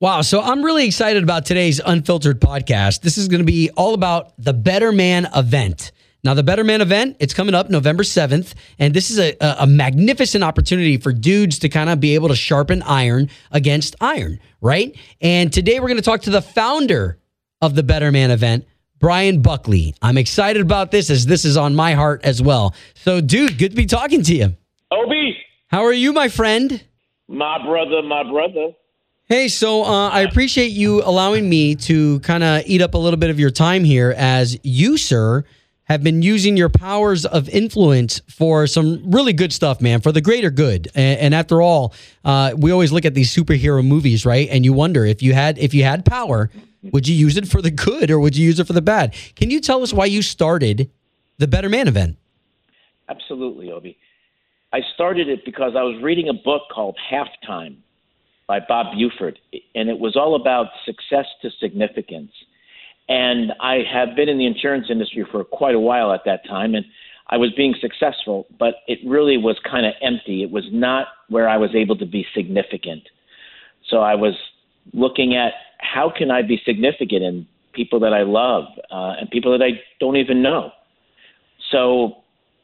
Wow. So I'm really excited about today's Unfiltered podcast. This is going to be all about the Better Man event. Now, the Better Man event, it's coming up November 7th. And this is a, a magnificent opportunity for dudes to kind of be able to sharpen iron against iron, right? And today we're going to talk to the founder of the Better Man event, Brian Buckley. I'm excited about this as this is on my heart as well. So, dude, good to be talking to you. Obi, How are you, my friend? my brother, my brother. Hey, so uh, I appreciate you allowing me to kind of eat up a little bit of your time here as you, sir, have been using your powers of influence for some really good stuff, man, for the greater good. And, and after all, uh, we always look at these superhero movies, right? And you wonder if you had if you had power, would you use it for the good or would you use it for the bad? Can you tell us why you started the Better Man event? Absolutely, Obi. I started it because I was reading a book called Halftime by Bob Buford, and it was all about success to significance. And I have been in the insurance industry for quite a while at that time, and I was being successful, but it really was kind of empty. It was not where I was able to be significant. So I was looking at how can I be significant in people that I love uh, and people that I don't even know. So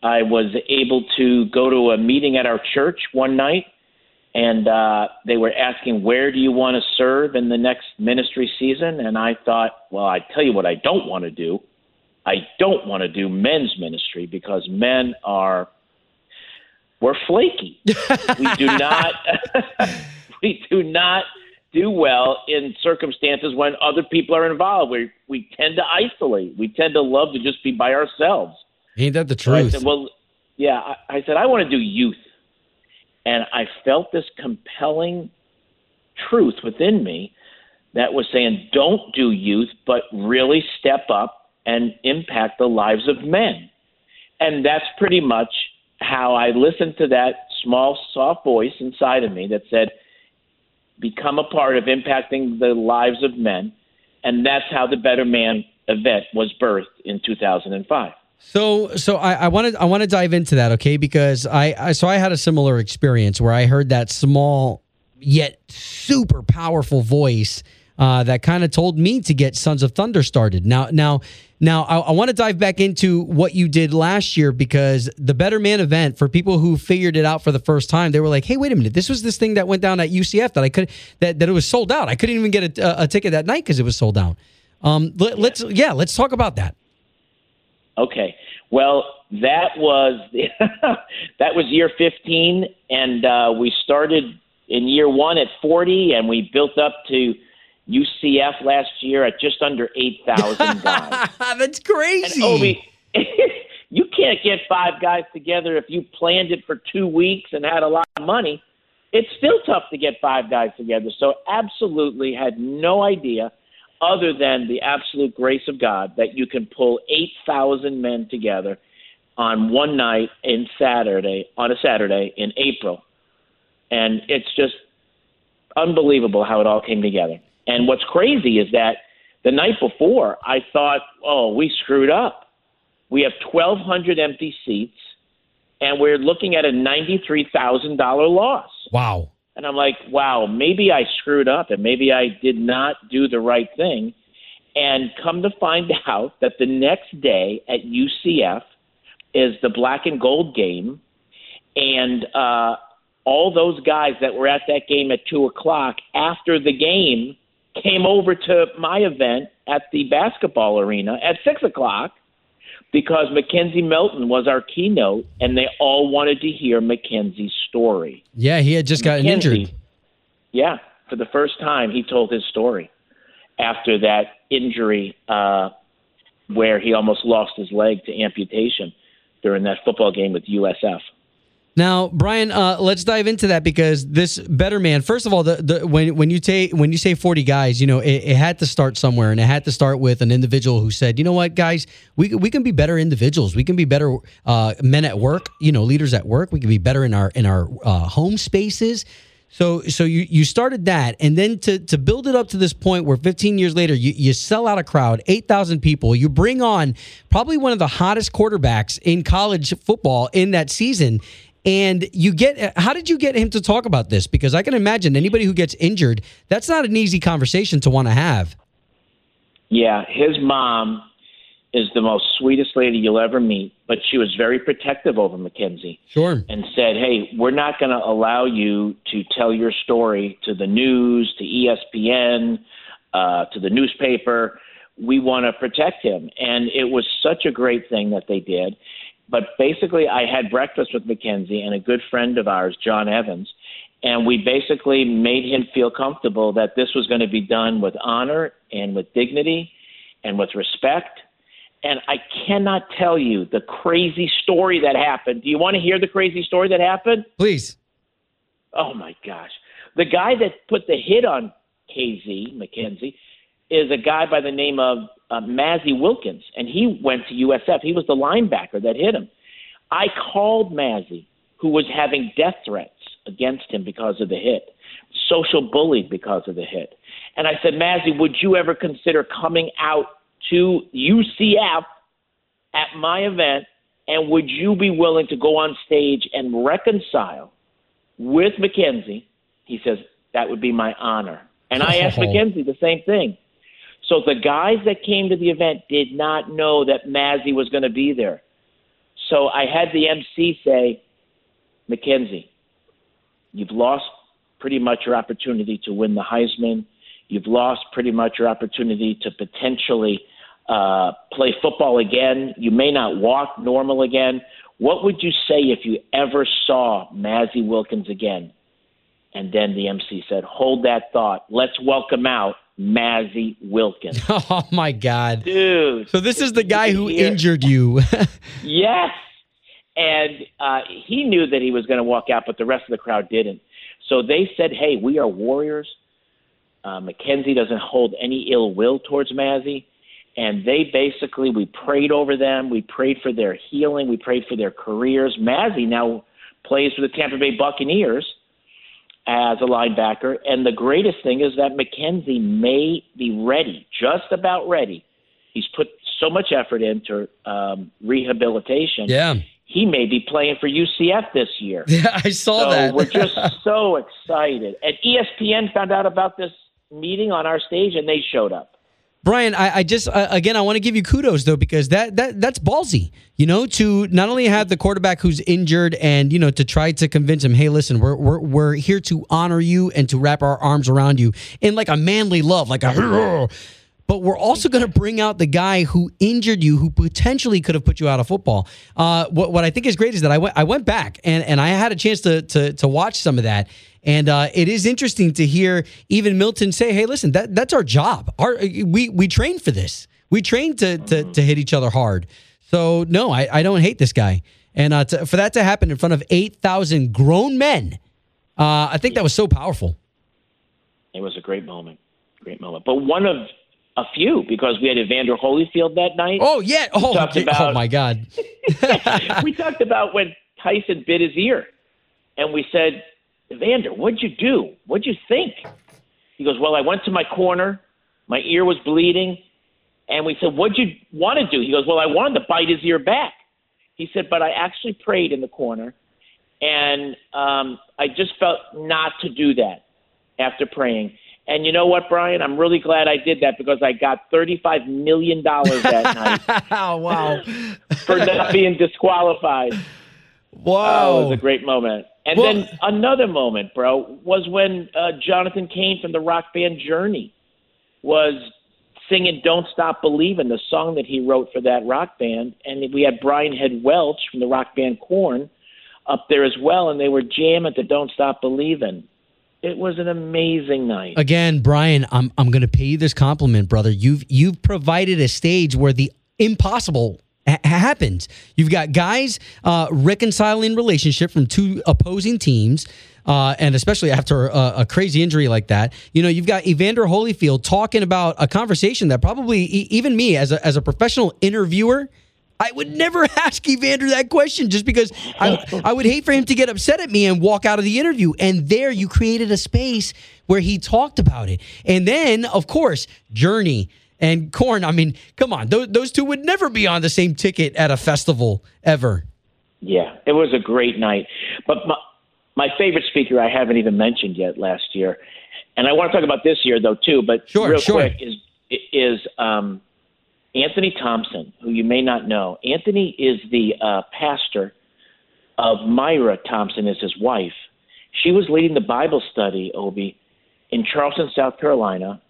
I was able to go to a meeting at our church one night, and uh, they were asking, Where do you want to serve in the next ministry season? And I thought, Well, I tell you what, I don't want to do. I don't want to do men's ministry because men are we're flaky. we do not we do not do well in circumstances when other people are involved. We we tend to isolate. We tend to love to just be by ourselves. Ain't that the So I truth? said, well, yeah. I, I said I want to do youth, and I felt this compelling truth within me that was saying, don't do youth, but really step up and impact the lives of men. And that's pretty much how I listened to that small, soft voice inside of me that said, become a part of impacting the lives of men. And that's how the Better Man event was birthed in 2005. So, so I, I wanted I want to dive into that, okay? Because I, I so I had a similar experience where I heard that small yet super powerful voice uh, that kind of told me to get Sons of Thunder started. Now, now, now, I, I want to dive back into what you did last year because the Better Man event for people who figured it out for the first time, they were like, "Hey, wait a minute! This was this thing that went down at UCF that I could that that it was sold out. I couldn't even get a, a, ticket that night because it was sold out." Um, let, let's yeah, let's talk about that. Okay. Well, that was that was year 15, and uh, we started in year one at 40, and we built up to UCF last year at just under 8,000 guys. That's crazy. And Obi, you can't get five guys together if you planned it for two weeks and had a lot of money. It's still tough to get five guys together. So, absolutely had no idea, other than the absolute grace of God, that you can pull 8,000 men together on one night in Saturday, on a Saturday in April. And it's just unbelievable how it all came together. And what's crazy is that the night before, I thought, oh, we screwed up. We have 1,200 empty seats, and we're looking at a $93,000 loss. Wow. And I'm like, wow, maybe I screwed up and maybe I did not do the right thing. And come to find out that the next day at UCF is the black and gold game. And uh, all those guys that were at that game at 2 o'clock after the game came over to my event at the basketball arena at 6 o'clock because McKenzie Milton was our keynote and they all wanted to hear McKenzie's story. Yeah, he had just gotten Mackenzie, injured. Yeah, for the first time, he told his story after that injury uh, where he almost lost his leg to amputation during that football game with USF. Now, Brian, uh, let's dive into that because this better man. First of all, the, the when when you take when you say forty guys, you know it, it had to start somewhere, and it had to start with an individual who said, you know what, guys, we we can be better individuals. We can be better uh, men at work. You know, leaders at work. We can be better in our in our uh, home spaces. So so you you started that, and then to to build it up to this point where 15 years later you you sell out a crowd, 8,000 people. You bring on probably one of the hottest quarterbacks in college football in that season And you get, how did you get him to talk about this? Because I can imagine anybody who gets injured, that's not an easy conversation to want to have. Yeah, his mom is the most sweetest lady you'll ever meet, but she was very protective over McKenzie. Sure. And said, "Hey, we're not going to allow you to tell your story to the news, to ESPN, uh, to the newspaper. We want to protect him." And it was such a great thing that they did. But basically, I had breakfast with McKenzie and a good friend of ours, John Evans, and we basically made him feel comfortable that this was going to be done with honor and with dignity and with respect and I cannot tell you the crazy story that happened. Do you want to hear the crazy story that happened? Please. Oh my gosh. The guy that put the hit on KZ, McKenzie, is a guy by the name of uh, Mazzi Wilkins, and he went to USF. He was the linebacker that hit him. I called Mazzi, who was having death threats against him because of the hit, social bullied because of the hit. And I said, Mazzi, would you ever consider coming out to UCF at my event, and would you be willing to go on stage and reconcile with McKenzie? He says, That would be my honor. And I asked McKenzie the same thing. So the guys that came to the event did not know that Mazzi was going to be there. So I had the MC say, McKenzie, you've lost pretty much your opportunity to win the Heisman. You've lost pretty much your opportunity to potentially uh, play football again. You may not walk normal again. What would you say if you ever saw Mazzi Wilkins again? And then the MC said, Hold that thought. Let's welcome out Mazzi Wilkins. Oh, my God. Dude. So this is the guy who here. injured you. yes. And uh, he knew that he was going to walk out, but the rest of the crowd didn't. So they said, Hey, we are warriors. Uh, McKenzie doesn't hold any ill will towards Mazzi and they basically we prayed over them. We prayed for their healing. We prayed for their careers. Mazzi now plays for the Tampa Bay Buccaneers as a linebacker, and the greatest thing is that McKenzie may be ready, just about ready. He's put so much effort into um, rehabilitation. Yeah. He may be playing for UCF this year. Yeah, I saw so that. we're just so excited. And ESPN found out about this meeting on our stage, and they showed up. Brian, I, I just uh, again I want to give you kudos though because that that that's ballsy, you know, to not only have the quarterback who's injured and you know to try to convince him, hey, listen, we're we're we're here to honor you and to wrap our arms around you in like a manly love, like a. But we're also going to bring out the guy who injured you, who potentially could have put you out of football. Uh, what what I think is great is that I went I went back and and I had a chance to to to watch some of that and uh, it is interesting to hear even Milton say, "Hey, listen, that that's our job. Our we we train for this. We train to to, to hit each other hard. So no, I, I don't hate this guy. And uh, to, for that to happen in front of eight thousand grown men, uh, I think that was so powerful. It was a great moment, great moment. But one of a few because we had Evander Holyfield that night. Oh yeah. Oh, about, oh my God. we talked about when Tyson bit his ear, and we said Evander, what'd you do? What'd you think? He goes, Well, I went to my corner. My ear was bleeding. And we said, What'd you want to do? He goes, Well, I wanted to bite his ear back. He said, But I actually prayed in the corner. And um, I just felt not to do that after praying. And you know what, Brian? I'm really glad I did that because I got $35 million that night. oh, wow. for not being disqualified. Wow. Oh, it was a great moment. And well, then another moment, bro, was when uh, Jonathan Cain from the rock band Journey was singing "Don't Stop Believing," the song that he wrote for that rock band, and we had Brian Head Welch from the rock band Korn up there as well, and they were jamming to "Don't Stop Believing." It was an amazing night. Again, Brian, I'm I'm going to pay you this compliment, brother. You've you've provided a stage where the impossible happens. You've got guys uh, reconciling relationship from two opposing teams. Uh, and especially after a, a, crazy injury like that, you know, you've got Evander Holyfield talking about a conversation that probably e- even me as a, as a professional interviewer, I would never ask Evander that question just because I, I would hate for him to get upset at me and walk out of the interview. And there you created a space where he talked about it. And then, of course, Journey and Korn. I mean, come on, those, those two would never be on the same ticket at a festival ever. Yeah, it was a great night. But my, my favorite speaker I haven't even mentioned yet last year, and I want to talk about this year though too. But Sure, real sure. quick is is um, Anthony Thompson, who you may not know. Anthony is the uh, pastor of Myra Thompson, is his wife. She was leading the Bible study, Obi, in Charleston, South Carolina,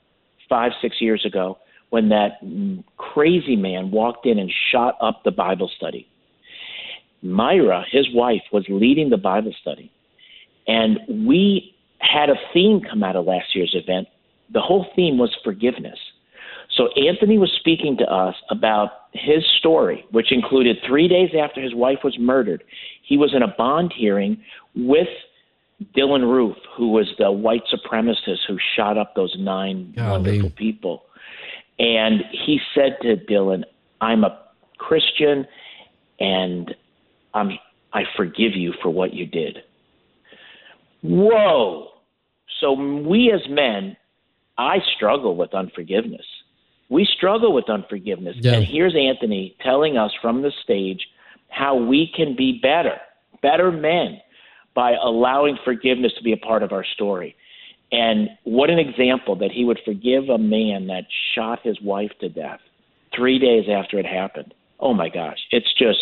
five six years ago, when that mm, crazy man walked in and shot up the Bible study. Myra, his wife, was leading the Bible study. And we had a theme come out of last year's event. The whole theme was forgiveness. So Anthony was speaking to us about his story, which included three days after his wife was murdered. He was in a bond hearing with Dylann Roof, who was the white supremacist who shot up those nine Golly. wonderful people. And he said to Dylann, I'm a Christian and I'm, I forgive you for what you did. Whoa. So we as men, I struggle with unforgiveness. We struggle with unforgiveness. Yeah. And here's Anthony telling us from the stage how we can be better, better men by allowing forgiveness to be a part of our story. And what an example that he would forgive a man that shot his wife to death three days after it happened. Oh my gosh, it's just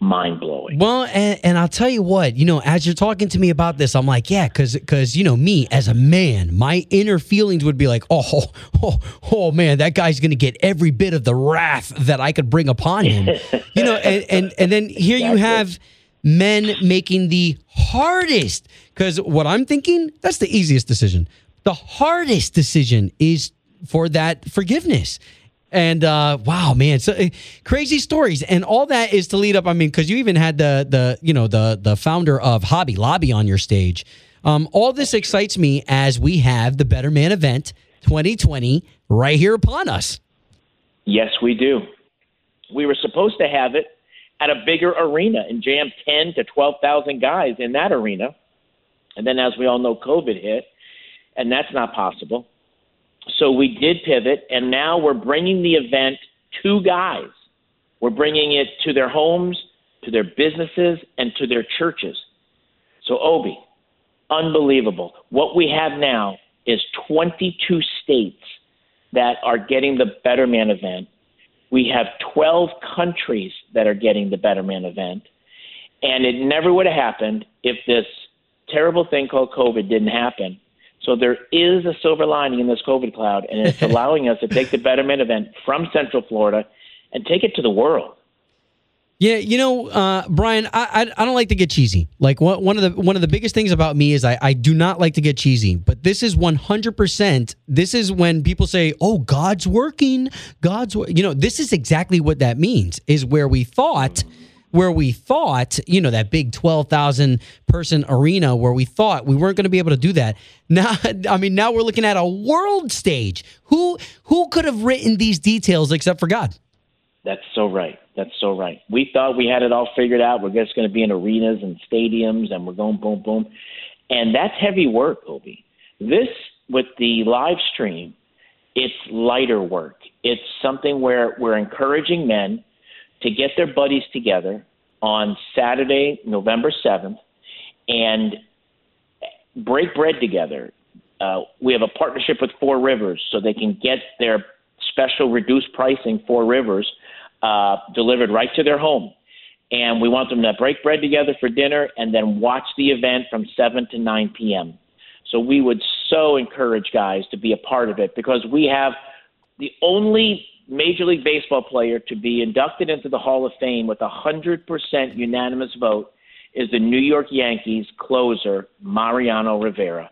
mind blowing. Well, and, and I'll tell you what, you know, as you're talking to me about this, I'm like, yeah, because because you know me as a man, my inner feelings would be like, oh, oh, oh man, that guy's gonna get every bit of the wrath that I could bring upon him, you know, and and and then here you have men making the hardest because what I'm thinking that's the easiest decision. The hardest decision is for that forgiveness. And uh, wow, man, so uh, crazy stories, and all that is to lead up. I mean, because you even had the the you know the the founder of Hobby Lobby on your stage. Um, all this excites me as we have the Better Man event 2020 right here upon us. Yes, we do. We were supposed to have it at a bigger arena and jam 10 to 12,000 guys in that arena. And then, as we all know, COVID hit, and that's not possible. So we did pivot, and now we're bringing the event to guys. We're bringing it to their homes, to their businesses, and to their churches. So, Obi, unbelievable. What we have now is 22 states that are getting the Better Man event. We have 12 countries that are getting the Better Man event. And it never would have happened if this terrible thing called COVID didn't happen. So there is a silver lining in this COVID cloud, and it's allowing us to take the Better Man event from Central Florida and take it to the world. Yeah, you know, uh, Brian, I, I I don't like to get cheesy. Like one one of the one of the biggest things about me is I I do not like to get cheesy. But this is one hundred percent. This is when people say, "Oh, God's working, God's," you know, this is exactly what that means. Is where we thought. Where we thought, you know, that big 12,000 person arena where we thought we weren't going to be able to do that. Now, I mean, now we're looking at a world stage. Who who could have written these details except for God? That's so right. That's so right. We thought we had it all figured out. We're just going to be in arenas and stadiums, and we're going boom, boom, and that's heavy work, Obi. This with the live stream, it's lighter work. It's something where we're encouraging men to get their buddies together on Saturday, November seventh, and break bread together. Uh, we have a partnership with Four Rivers, so they can get their special reduced pricing Four Rivers uh, delivered right to their home. And we want them to break bread together for dinner and then watch the event from 7 to 9 p.m. So we would so encourage guys to be a part of it because we have the only Major League Baseball player to be inducted into the Hall of Fame with a 100% unanimous vote is the New York Yankees closer, Mariano Rivera.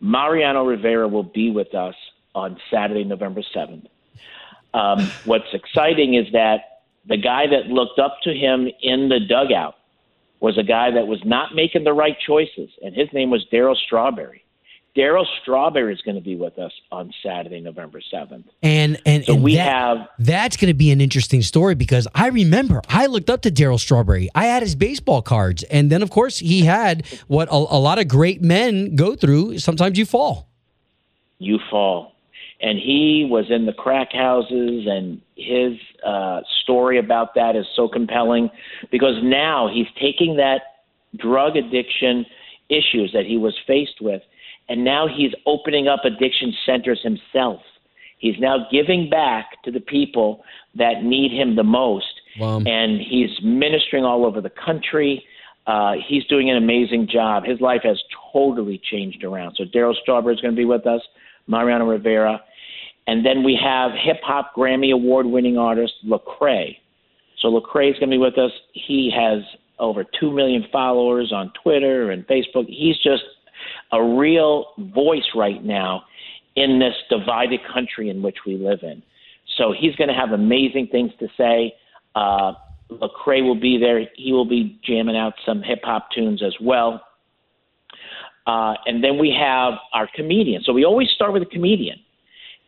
Mariano Rivera will be with us on Saturday, November 7th. Um, what's exciting is that the guy that looked up to him in the dugout was a guy that was not making the right choices, and his name was Darryl Strawberry. Darryl Strawberry is going to be with us on Saturday, November 7th. And and, So and we that- have that's going to be an interesting story because I remember I looked up to Darryl Strawberry. I had his baseball cards, and then of course he had what a, a lot of great men go through. Sometimes you fall. you fall. and he was in the crack houses, and his uh, story about that is so compelling because now he's taking that drug addiction issues that he was faced with, and now he's opening up addiction centers himself. He's now giving back to the people that need him the most, Wow. and he's ministering all over the country. Uh, he's doing an amazing job. His life has totally changed around. So Darryl Strawberry is going to be with us, Mariano Rivera, and then we have hip hop Grammy Award winning artist Lecrae. So Lecrae is going to be with us. He has over two million followers on Twitter and Facebook. He's just a real voice right now in this divided country in which we live in. So he's going to have amazing things to say. Uh, Lecrae will be there. He will be jamming out some hip hop tunes as well. Uh, and then we have our comedian. So we always start with a comedian.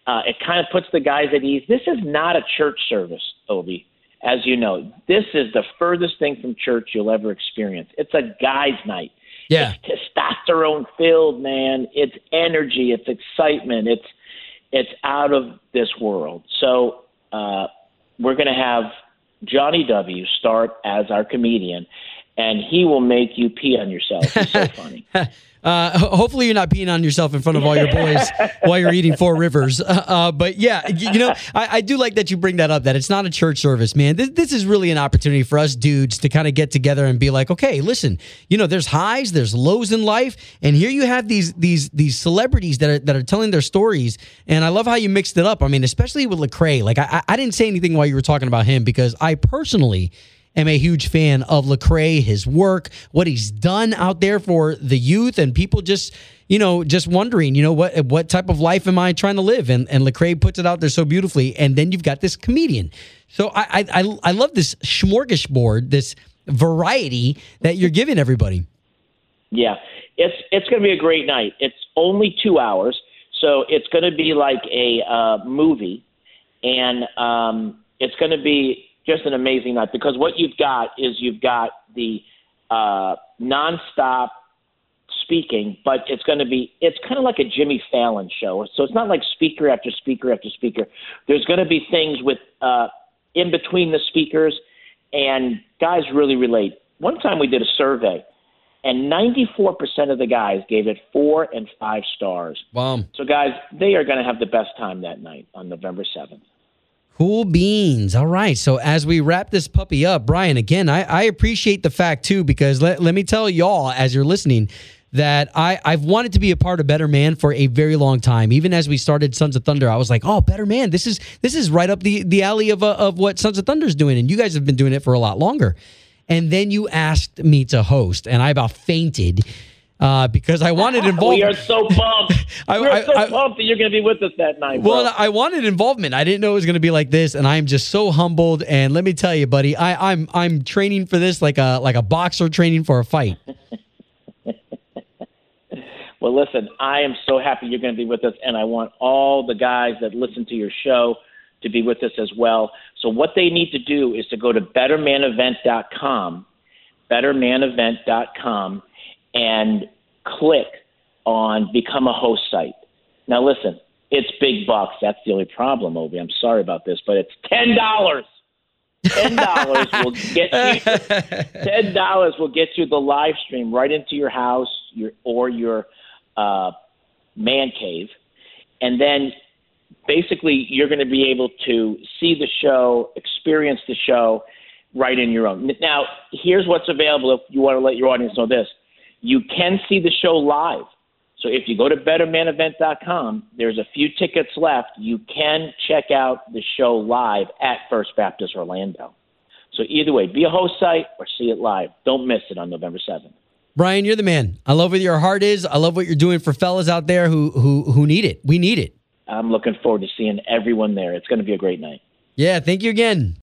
Uh, it kind of puts the guys at ease. This is not a church service, Obi, as you know. This is the furthest thing from church you'll ever experience. It's a guys' night. Yeah. It's testosterone filled, man. It's energy. It's excitement. It's it's out of this world. So uh, we're going to have Johnny W start as our comedian, and he will make you pee on yourself. He's so funny. Uh, hopefully, you're not peeing on yourself in front of all your boys while you're eating Four Rivers. Uh, uh, but yeah, you know, I, I do like that you bring that up. That it's not a church service, man. This, this is really an opportunity for us dudes to kind of get together and be like, okay, listen, you know, there's highs, there's lows in life, and here you have these these these celebrities that are that are telling their stories. And I love how you mixed it up. I mean, especially with Lecrae. Like, I I didn't say anything while you were talking about him because I personally am a huge fan of Lecrae, his work, what he's done out there for the youth and people just, you know, just wondering, you know, what what type of life am I trying to live? And and Lecrae puts it out there so beautifully. And then you've got this comedian. So I I I, love this smorgasbord, this variety that you're giving everybody. Yeah, it's it's going to be a great night. It's only two hours, so it's going to be like a uh, movie, and um, it's going to be just an amazing night because what you've got is you've got the uh, nonstop speaking, but it's going to be it's kind of like a Jimmy Fallon show. So it's not like speaker after speaker after speaker. There's going to be things with uh, in between the speakers, and guys really relate. One time we did a survey, and 94% of the guys gave it four and five stars. Wow. So guys, they are going to have the best time that night on November 7th. Cool beans. All right. So as we wrap this puppy up, Brian, again, I, I appreciate the fact too, because let, let me tell y'all as you're listening that I, I've wanted to be a part of Better Man for a very long time. Even as we started Sons of Thunder, I was like, oh, Better Man, this is this is right up the, the alley of, uh, of what Sons of Thunder's doing. And you guys have been doing it for a lot longer. And then you asked me to host, and I about fainted uh, because I wanted involvement. We are so pumped. I- We're I- so I- pumped that you're going to be with us that night. bro. Well, I wanted involvement. I didn't know it was going to be like this, and I am just so humbled. And let me tell you, buddy, I, I'm I'm training for this like a like a boxer training for a fight. Well, listen, I am so happy you're going to be with us, and I want all the guys that listen to your show to be with us as well. So, what they need to do is to go to bettermanevent.com, bettermanevent.com, and click on Become a Host site. Now, listen, it's big bucks. That's the only problem, Obi. I'm sorry about this, but it's ten dollars. Ten dollars will get you. Ten dollars will get you the live stream right into your house, your or your uh, man cave, and then basically you're going to be able to see the show, experience the show right in your own. Now, here's what's available if you want to let your audience know this. You can see the show live. So if you go to bettermanevent.com, there's a few tickets left. You can check out the show live at First Baptist Orlando. So either way, be a host site or see it live. Don't miss it on November 7th. Brian, you're the man. I love what your heart is. I love what you're doing for fellas out there who who who need it. We need it. I'm looking forward to seeing everyone there. It's going to be a great night. Yeah. Thank you again.